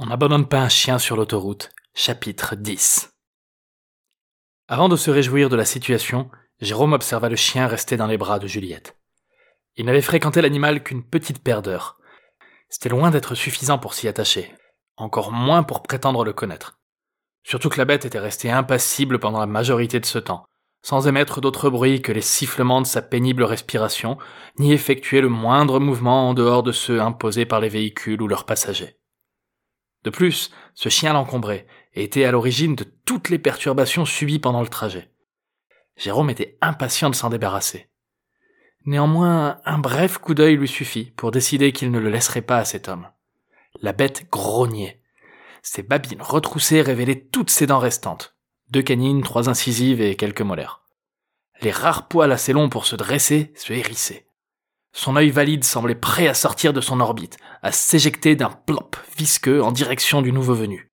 On n'abandonne pas un chien sur l'autoroute, chapitre 10. Avant de se réjouir de la situation, Jérôme observa le chien rester dans les bras de Juliette. Il n'avait fréquenté l'animal qu'une petite paire d'heures. C'était loin d'être suffisant pour s'y attacher, encore moins pour prétendre le connaître. Surtout que la bête était restée impassible pendant la majorité de ce temps, sans émettre d'autre bruit que les sifflements de sa pénible respiration, ni effectuer le moindre mouvement en dehors de ceux imposés par les véhicules ou leurs passagers. De plus, ce chien l'encombrait et était à l'origine de toutes les perturbations subies pendant le trajet. Jérôme était impatient de s'en débarrasser. Néanmoins, un bref coup d'œil lui suffit pour décider qu'il ne le laisserait pas à cet homme. La bête grognait. Ses babines retroussées révélaient toutes ses dents restantes. Deux canines, trois incisives et quelques molaires. Les rares poils assez longs pour se dresser se hérissaient. Son œil valide semblait prêt à sortir de son orbite, à s'éjecter d'un plop visqueux en direction du nouveau venu.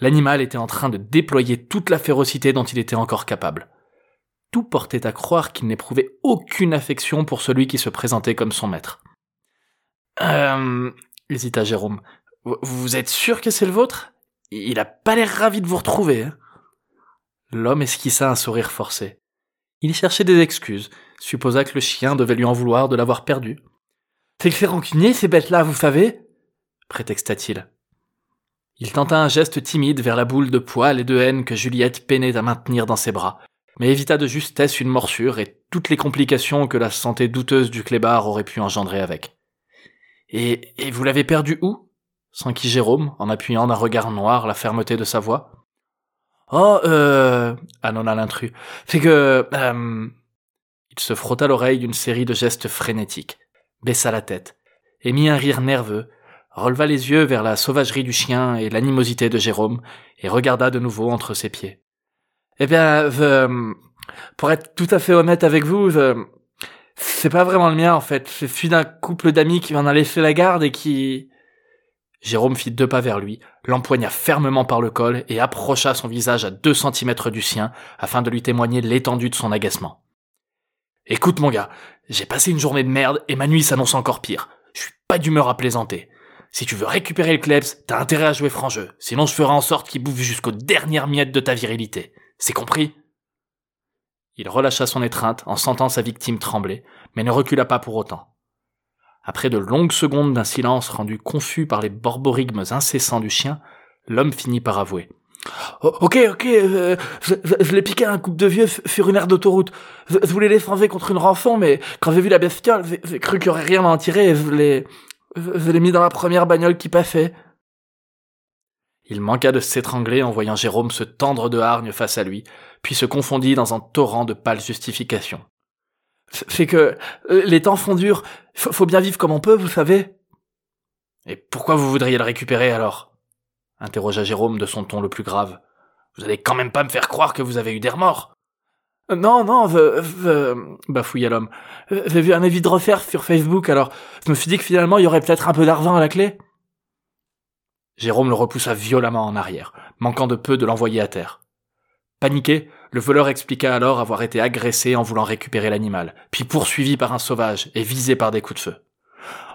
L'animal était en train de déployer toute la férocité dont il était encore capable. Tout portait à croire qu'il n'éprouvait aucune affection pour celui qui se présentait comme son maître. Euh, hésita Jérôme. Vous êtes sûr que c'est le vôtre? Il a pas l'air ravi de vous retrouver. Hein? L'homme esquissa un sourire forcé. Il cherchait des excuses, supposa que le chien devait lui en vouloir de l'avoir perdu. C'est que c'est rancunier, ces bêtes-là, vous savez? prétexta-t-il. Il tenta un geste timide vers la boule de poils et de haine que Juliette peinait à maintenir dans ses bras, mais évita de justesse une morsure et toutes les complications que la santé douteuse du clébard aurait pu engendrer avec. Et, et vous l'avez perdu où? s'enquit Jérôme, en appuyant d'un regard noir la fermeté de sa voix. Oh, euh, annonna l'intrus. C'est que, euh... Il se frotta l'oreille d'une série de gestes frénétiques, baissa la tête, émit un rire nerveux, releva les yeux vers la sauvagerie du chien et l'animosité de Jérôme, et regarda de nouveau entre ses pieds. Eh bien, euh, pour être tout à fait honnête avec vous, c'est pas vraiment le mien en fait. C'est celui d'un couple d'amis qui m'en a laissé la garde et qui... Jérôme fit deux pas vers lui, l'empoigna fermement par le col et approcha son visage à deux centimètres du sien afin de lui témoigner l'étendue de son agacement. Écoute mon gars, j'ai passé une journée de merde et ma nuit s'annonce encore pire. Je suis pas d'humeur à plaisanter. Si tu veux récupérer le klebs, t'as intérêt à jouer franc jeu, sinon je ferai en sorte qu'il bouffe jusqu'aux dernières miettes de ta virilité. C'est compris? Il relâcha son étreinte en sentant sa victime trembler, mais ne recula pas pour autant. Après de longues secondes d'un silence rendu confus par les borborigmes incessants du chien, l'homme finit par avouer. Oh, ok, ok, euh, je, l'ai piqué à un couple de vieux sur une aire d'autoroute. Je, voulais les contre une rançon, mais quand j'ai vu la bestiole, j'ai cru qu'il y aurait rien à en tirer et je l'ai, je l'ai mis dans la première bagnole qui passait. Il manqua de s'étrangler en voyant Jérôme se tendre de hargne face à lui, puis se confondit dans un torrent de pâles justifications. C'est que euh, les temps font dur, faut bien vivre comme on peut, vous savez. Et pourquoi vous voudriez le récupérer alors? Interrogea Jérôme de son ton le plus grave. Vous allez quand même pas me faire croire que vous avez eu des remords. Euh, non, non, bafouilla l'homme. J'ai vu un avis de refaire sur Facebook, alors? Je me suis dit que finalement il y aurait peut-être un peu d'argent à la clé. Jérôme le repoussa violemment en arrière, manquant de peu de l'envoyer à terre. Paniqué, le voleur expliqua alors avoir été agressé en voulant récupérer l'animal, puis poursuivi par un sauvage et visé par des coups de feu.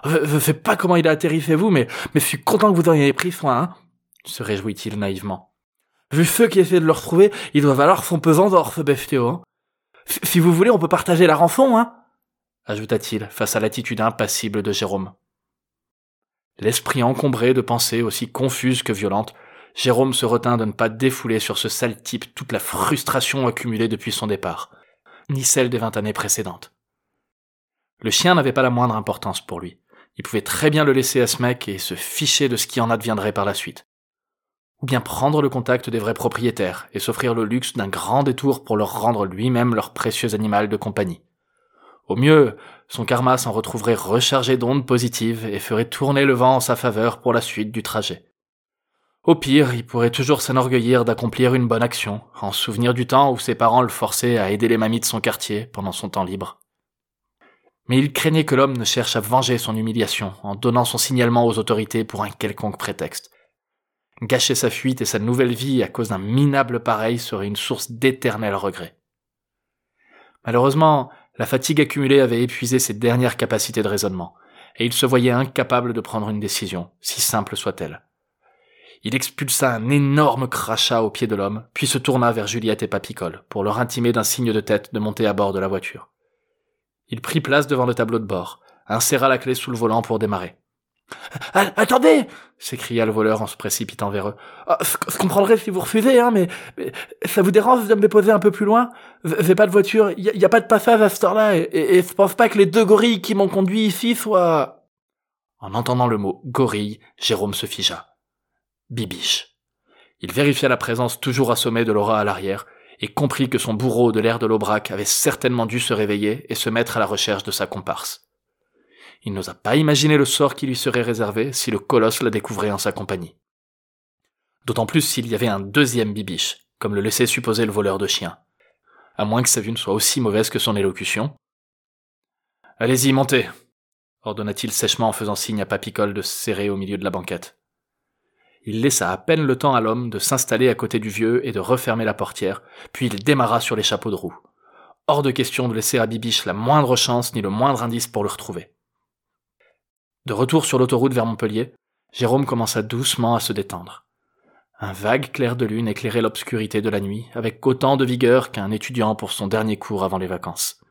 Je, sais pas comment il a atterri chez vous, mais, mais je suis content que vous en ayez pris soin, hein se réjouit-il naïvement. Vu ceux qui essaient de le retrouver, ils doivent alors son pesant d'or, ce bestiau, hein. Si vous voulez, on peut partager la rançon, hein ajouta-t-il face à l'attitude impassible de Jérôme. L'esprit encombré de pensées aussi confuses que violentes, Jérôme se retint de ne pas défouler sur ce sale type toute la frustration accumulée depuis son départ, ni celle des vingt années précédentes. Le chien n'avait pas la moindre importance pour lui. Il pouvait très bien le laisser à ce mec et se ficher de ce qui en adviendrait par la suite ou bien prendre le contact des vrais propriétaires et s'offrir le luxe d'un grand détour pour leur rendre lui-même leur précieux animal de compagnie. Au mieux, son karma s'en retrouverait rechargé d'ondes positives et ferait tourner le vent en sa faveur pour la suite du trajet. Au pire, il pourrait toujours s'enorgueillir d'accomplir une bonne action, en souvenir du temps où ses parents le forçaient à aider les mamies de son quartier pendant son temps libre. Mais il craignait que l'homme ne cherche à venger son humiliation en donnant son signalement aux autorités pour un quelconque prétexte. Gâcher sa fuite et sa nouvelle vie à cause d'un minable pareil serait une source d'éternel regret. Malheureusement, la fatigue accumulée avait épuisé ses dernières capacités de raisonnement, et il se voyait incapable de prendre une décision, si simple soit-elle. Il expulsa un énorme crachat au pied de l'homme, puis se tourna vers Juliette et Papicole pour leur intimer d'un signe de tête de monter à bord de la voiture. Il prit place devant le tableau de bord, inséra la clé sous le volant pour démarrer. Ah, attendez s'écria le voleur en se précipitant vers eux. Ah, je comprendrais si vous refusez, hein, mais, ça vous dérange de me déposer un peu plus loin? J'ai pas de voiture, y, a pas de passage à ce heure-là, et, et, je pense pas que les deux gorilles qui m'ont conduit ici soient... En entendant le mot gorille, Jérôme se figea. Bibiche. Il vérifia la présence toujours assommée de Laura à l'arrière, et comprit que son bourreau de l'air de l'Aubrac avait certainement dû se réveiller et se mettre à la recherche de sa comparse. Il n'osa pas imaginer le sort qui lui serait réservé si le colosse la découvrait en sa compagnie. D'autant plus s'il y avait un deuxième bibiche, comme le laissait supposer le voleur de chiens. À moins que sa vue ne soit aussi mauvaise que son élocution. Allez-y, montez, ordonna-t-il sèchement en faisant signe à Papicole de se serrer au milieu de la banquette. Il laissa à peine le temps à l'homme de s'installer à côté du vieux et de refermer la portière, puis il démarra sur les chapeaux de roue. Hors de question de laisser à Bibiche la moindre chance ni le moindre indice pour le retrouver. De retour sur l'autoroute vers Montpellier, Jérôme commença doucement à se détendre. Un vague clair de lune éclairait l'obscurité de la nuit avec autant de vigueur qu'un étudiant pour son dernier cours avant les vacances.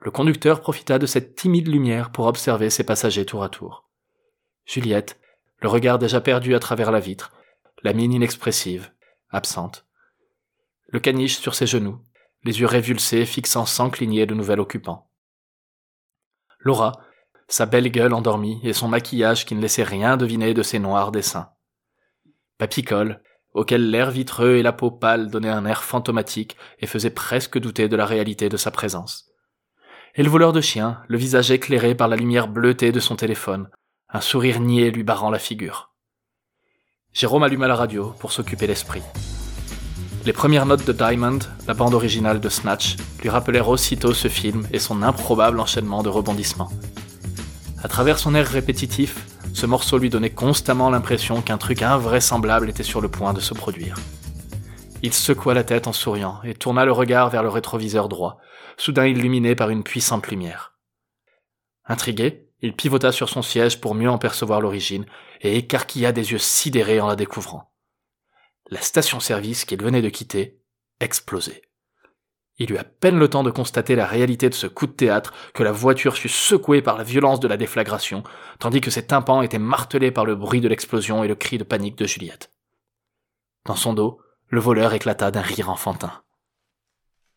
Le conducteur profita de cette timide lumière pour observer ses passagers tour à tour. Juliette, le regard déjà perdu à travers la vitre, la mine inexpressive, absente. Le caniche sur ses genoux, les yeux révulsés fixant sans cligner de nouvel occupant. Laura, sa belle gueule endormie et son maquillage qui ne laissait rien deviner de ses noirs dessins. Papicole, auquel l'air vitreux et la peau pâle donnaient un air fantomatique et faisaient presque douter de la réalité de sa présence. Et le voleur de chiens, le visage éclairé par la lumière bleutée de son téléphone, un sourire niais lui barrant la figure. Jérôme alluma la radio pour s'occuper l'esprit. Les premières notes de Diamond, la bande originale de Snatch, lui rappelèrent aussitôt ce film et son improbable enchaînement de rebondissements. À travers son air répétitif, ce morceau lui donnait constamment l'impression qu'un truc invraisemblable était sur le point de se produire. Il secoua la tête en souriant et tourna le regard vers le rétroviseur droit, soudain illuminé par une puissante lumière. Intrigué, il pivota sur son siège pour mieux en percevoir l'origine et écarquilla des yeux sidérés en la découvrant. La station-service qu'il venait de quitter explosait. Il eut à peine le temps de constater la réalité de ce coup de théâtre que la voiture fut secouée par la violence de la déflagration, tandis que ses tympans étaient martelés par le bruit de l'explosion et le cri de panique de Juliette. Dans son dos, le voleur éclata d'un rire enfantin.